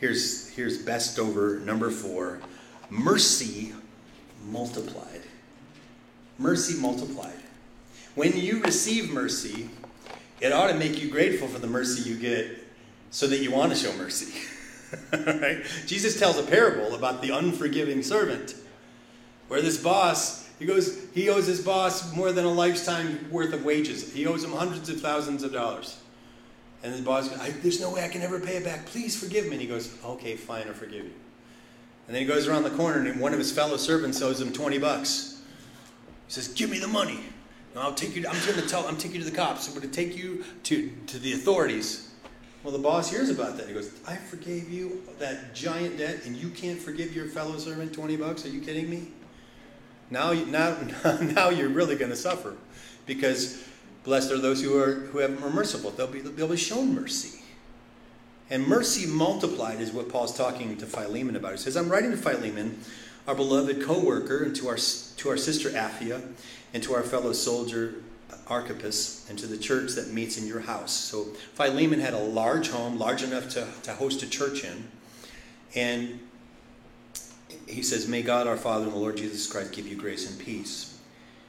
here's, here's best over number four mercy multiplied. Mercy multiplied. When you receive mercy, it ought to make you grateful for the mercy you get so that you want to show mercy. right? Jesus tells a parable about the unforgiving servant, where this boss he goes he owes his boss more than a lifetime worth of wages. He owes him hundreds of thousands of dollars. And the boss goes, There's no way I can ever pay it back. Please forgive me. And he goes, Okay, fine, I'll forgive you. And then he goes around the corner and one of his fellow servants owes him 20 bucks. He says, Give me the money. I'll take you, I'm going to tell, I'm taking you to the cops. I'm going to take you to, to the authorities. Well, the boss hears about that. He goes, I forgave you that giant debt, and you can't forgive your fellow servant 20 bucks? Are you kidding me? Now, you, now, now you're really going to suffer because blessed are those who, are, who have are merciful. They'll be, they'll be shown mercy. And mercy multiplied is what Paul's talking to Philemon about. He says, I'm writing to Philemon, our beloved co worker, and to our, to our sister Apphia, and to our fellow soldier Archippus and to the church that meets in your house. So Philemon had a large home, large enough to, to host a church in. And he says, May God our Father and the Lord Jesus Christ give you grace and peace.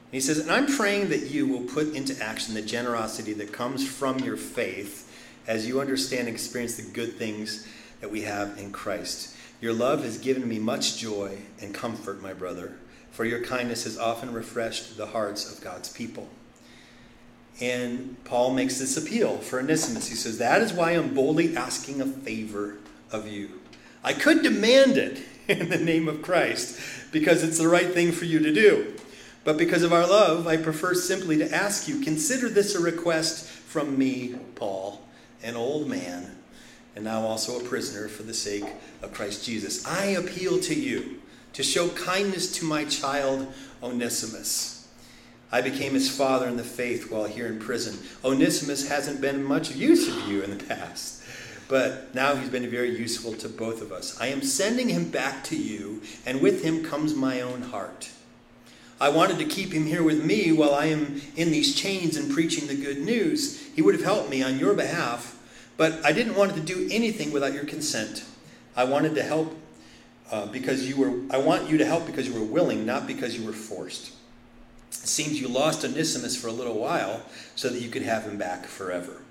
And he says, And I'm praying that you will put into action the generosity that comes from your faith as you understand and experience the good things that we have in Christ. Your love has given me much joy and comfort, my brother, for your kindness has often refreshed the hearts of God's people. And Paul makes this appeal for Onesimus. He says, That is why I'm boldly asking a favor of you. I could demand it in the name of Christ because it's the right thing for you to do. But because of our love, I prefer simply to ask you consider this a request from me, Paul, an old man, and now also a prisoner for the sake of Christ Jesus. I appeal to you to show kindness to my child Onesimus I became his father in the faith while here in prison. Onesimus hasn't been much of use of you in the past, but now he's been very useful to both of us. I am sending him back to you, and with him comes my own heart. I wanted to keep him here with me while I am in these chains and preaching the good news. He would have helped me on your behalf, but I didn't want to do anything without your consent. I wanted to help uh, because you were, I want you to help because you were willing, not because you were forced. It seems you lost Onesimus for a little while so that you could have him back forever.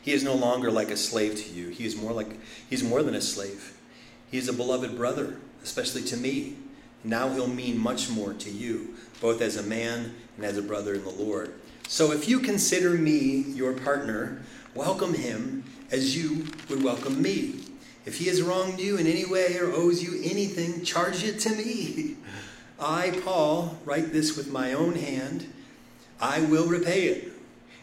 He is no longer like a slave to you. He is more like he's more than a slave. He is a beloved brother, especially to me. Now he'll mean much more to you, both as a man and as a brother in the Lord. So if you consider me your partner, welcome him as you would welcome me. If he has wronged you in any way or owes you anything, charge it to me. I, Paul, write this with my own hand. I will repay it.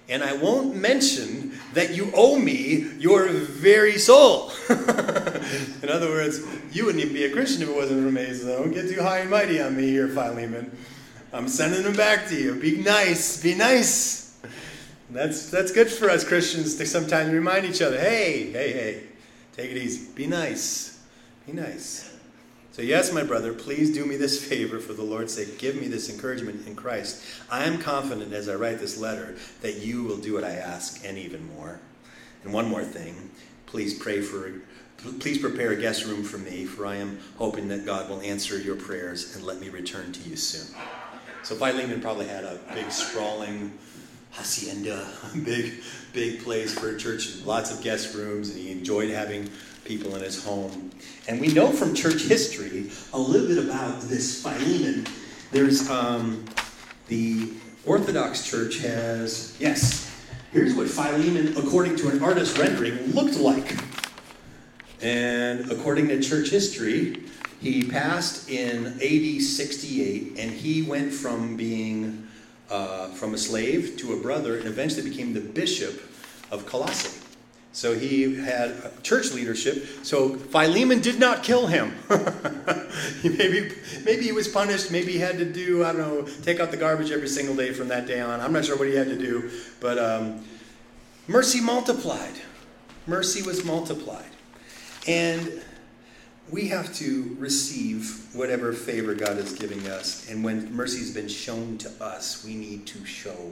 And I won't mention that you owe me your very soul. in other words, you wouldn't even be a Christian if it wasn't for me, so don't get too high and mighty on me here, Philemon. I'm sending them back to you. Be nice. Be nice. That's, that's good for us Christians to sometimes remind each other hey, hey, hey, take it easy. Be nice. Be nice. So, yes, my brother, please do me this favor for the Lord's sake. Give me this encouragement in Christ. I am confident as I write this letter that you will do what I ask and even more. And one more thing please pray for. Please prepare a guest room for me, for I am hoping that God will answer your prayers and let me return to you soon. So Philemon probably had a big, sprawling hacienda, big, big place for a church, lots of guest rooms, and he enjoyed having people in his home. And we know from church history a little bit about this Philemon. There's um, the Orthodox Church has, yes, here's what Philemon, according to an artist rendering, looked like. And according to church history, he passed in AD 68, and he went from being uh, from a slave to a brother, and eventually became the bishop of Colossae. So he had church leadership. So Philemon did not kill him. maybe, maybe he was punished. Maybe he had to do, I don't know, take out the garbage every single day from that day on. I'm not sure what he had to do. But um, mercy multiplied. Mercy was multiplied. And we have to receive whatever favor God is giving us. And when mercy has been shown to us, we need to show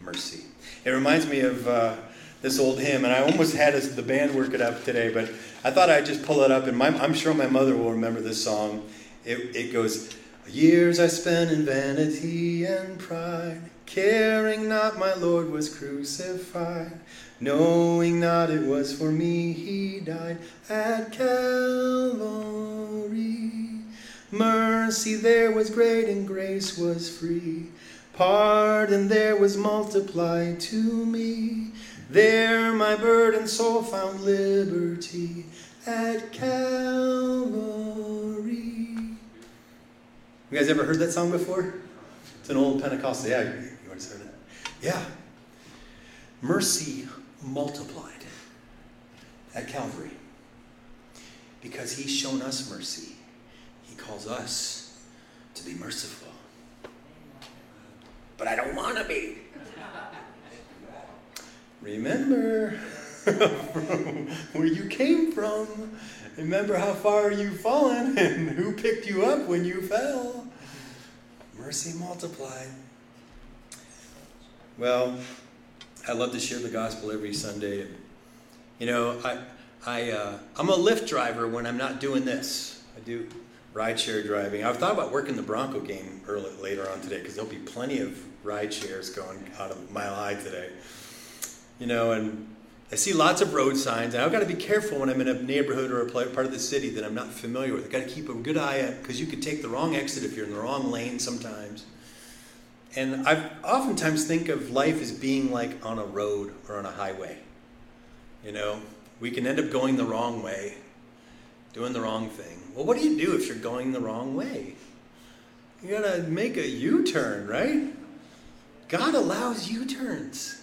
mercy. It reminds me of. Uh, this old hymn, and I almost had the band work it up today, but I thought I'd just pull it up, and my, I'm sure my mother will remember this song. It, it goes, Years I spent in vanity and pride, caring not my Lord was crucified, knowing not it was for me he died at Calvary. Mercy there was great and grace was free. Pardon there was multiplied to me. There my burdened soul found liberty at Calvary. You guys ever heard that song before? It's an old Pentecostal. Yeah, you already heard it. Yeah. Mercy multiplied at Calvary. Because he's shown us mercy, he calls us to be merciful. But I don't want to be remember where you came from. Remember how far you've fallen and who picked you up when you fell. Mercy multiplied. Well, I love to share the gospel every Sunday. You know, I, I, uh, I'm a Lyft driver when I'm not doing this. I do rideshare driving. I've thought about working the Bronco game early, later on today because there'll be plenty of ride shares going out of Mile High today you know, and I see lots of road signs, and I've got to be careful when I'm in a neighborhood or a part of the city that I'm not familiar with. I've got to keep a good eye out because you could take the wrong exit if you're in the wrong lane sometimes. And I oftentimes think of life as being like on a road or on a highway. You know, we can end up going the wrong way, doing the wrong thing. Well, what do you do if you're going the wrong way? You got to make a U turn, right? God allows U turns.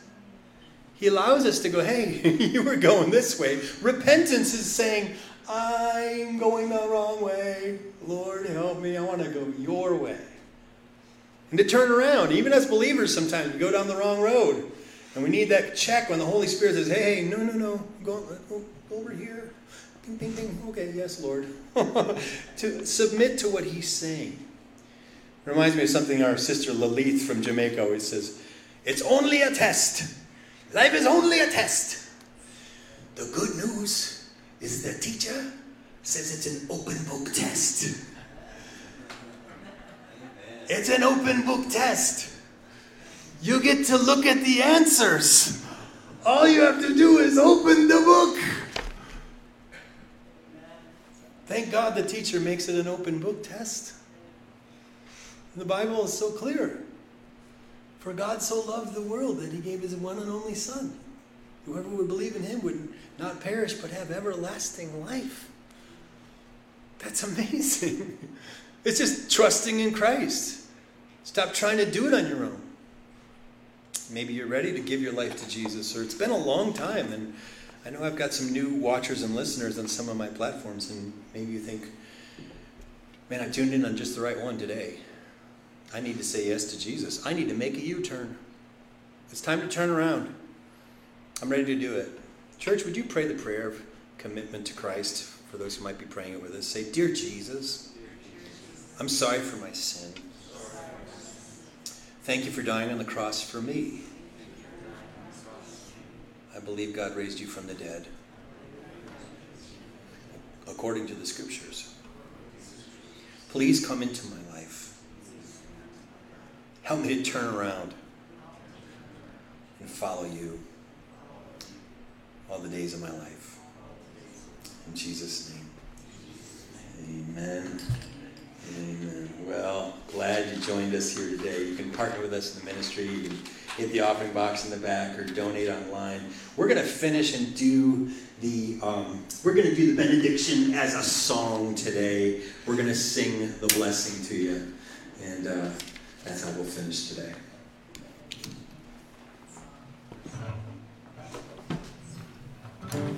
He allows us to go, hey, you were going this way. Repentance is saying, I'm going the wrong way. Lord, help me. I want to go your way. And to turn around. Even as believers, sometimes we go down the wrong road. And we need that check when the Holy Spirit says, hey, no, no, no, go, go, go over here. Ding, ding, ding. Okay, yes, Lord. to submit to what He's saying. It reminds me of something our sister Lalith from Jamaica always says it's only a test. Life is only a test. The good news is the teacher says it's an open book test. It's an open book test. You get to look at the answers. All you have to do is open the book. Thank God the teacher makes it an open book test. The Bible is so clear. For God so loved the world that he gave his one and only Son. Whoever would believe in him would not perish but have everlasting life. That's amazing. It's just trusting in Christ. Stop trying to do it on your own. Maybe you're ready to give your life to Jesus, or it's been a long time, and I know I've got some new watchers and listeners on some of my platforms, and maybe you think, man, I tuned in on just the right one today. I need to say yes to Jesus. I need to make a U turn. It's time to turn around. I'm ready to do it. Church, would you pray the prayer of commitment to Christ for those who might be praying it with us? Say, Dear Jesus, I'm sorry for my sin. Thank you for dying on the cross for me. I believe God raised you from the dead, according to the scriptures. Please come into my life. Help me to turn around and follow you all the days of my life. In Jesus' name. Amen. Amen. Well, glad you joined us here today. You can partner with us in the ministry. You can hit the offering box in the back or donate online. We're going to finish and do the um, we're going to do the benediction as a song today. We're going to sing the blessing to you, and uh, that's how we'll finish today. If you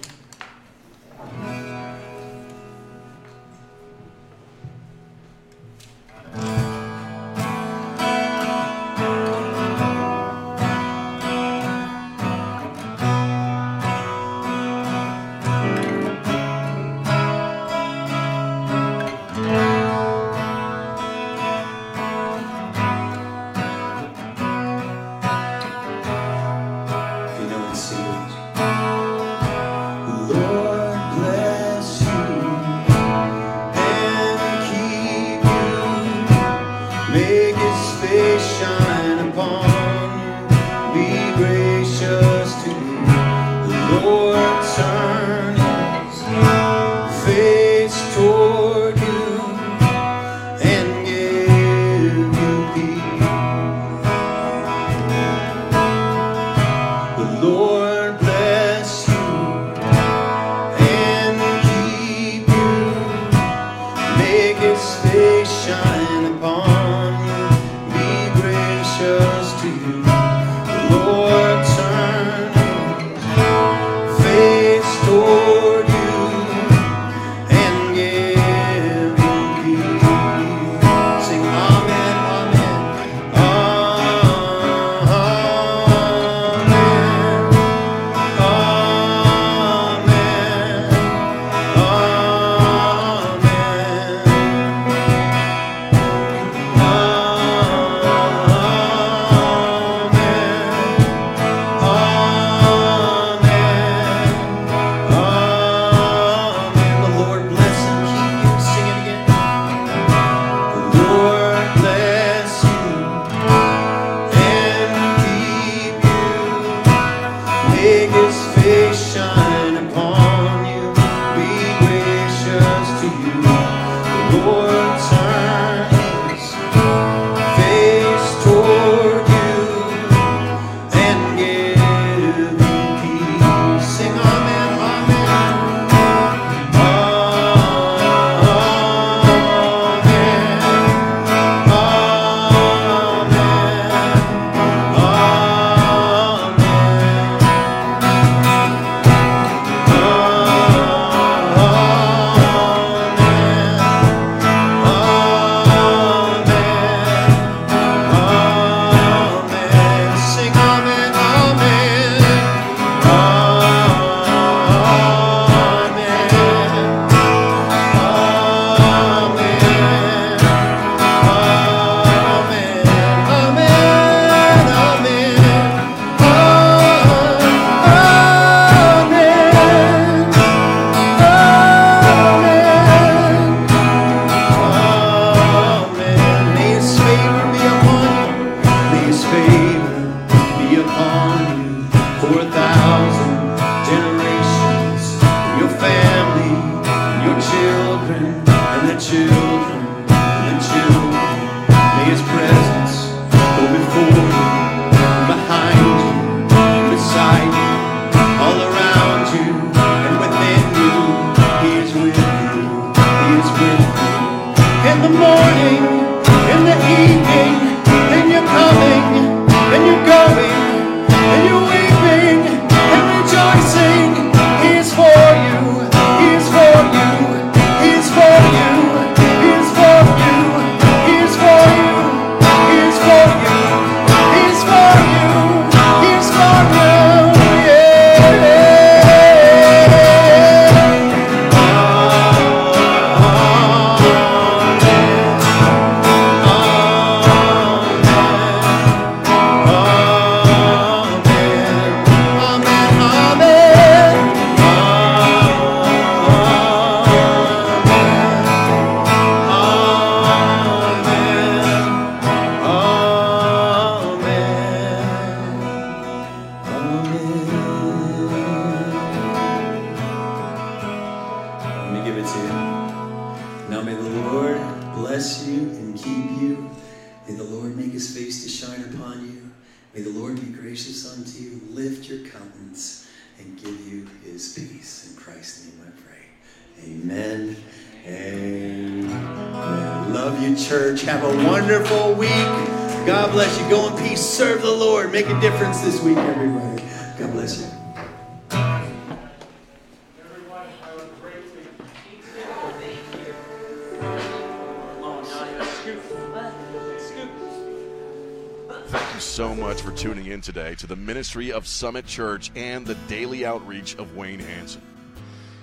in today to the ministry of Summit Church and the daily outreach of Wayne Hanson.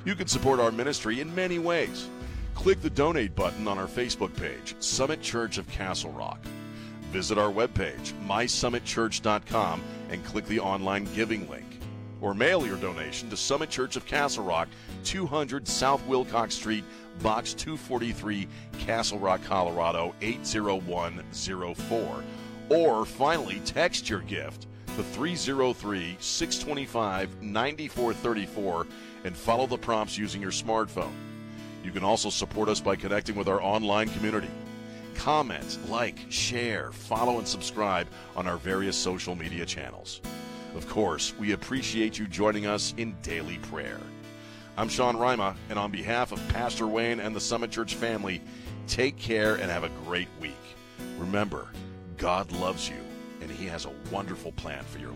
You can support our ministry in many ways. Click the donate button on our Facebook page, Summit Church of Castle Rock. Visit our webpage, mysummitchurch.com, and click the online giving link. Or mail your donation to Summit Church of Castle Rock, 200 South Wilcox Street, Box 243, Castle Rock, Colorado 80104. Or finally, text your gift to 303 625 9434 and follow the prompts using your smartphone. You can also support us by connecting with our online community. Comment, like, share, follow, and subscribe on our various social media channels. Of course, we appreciate you joining us in daily prayer. I'm Sean Rima, and on behalf of Pastor Wayne and the Summit Church family, take care and have a great week. Remember, God loves you, and He has a wonderful plan for your life.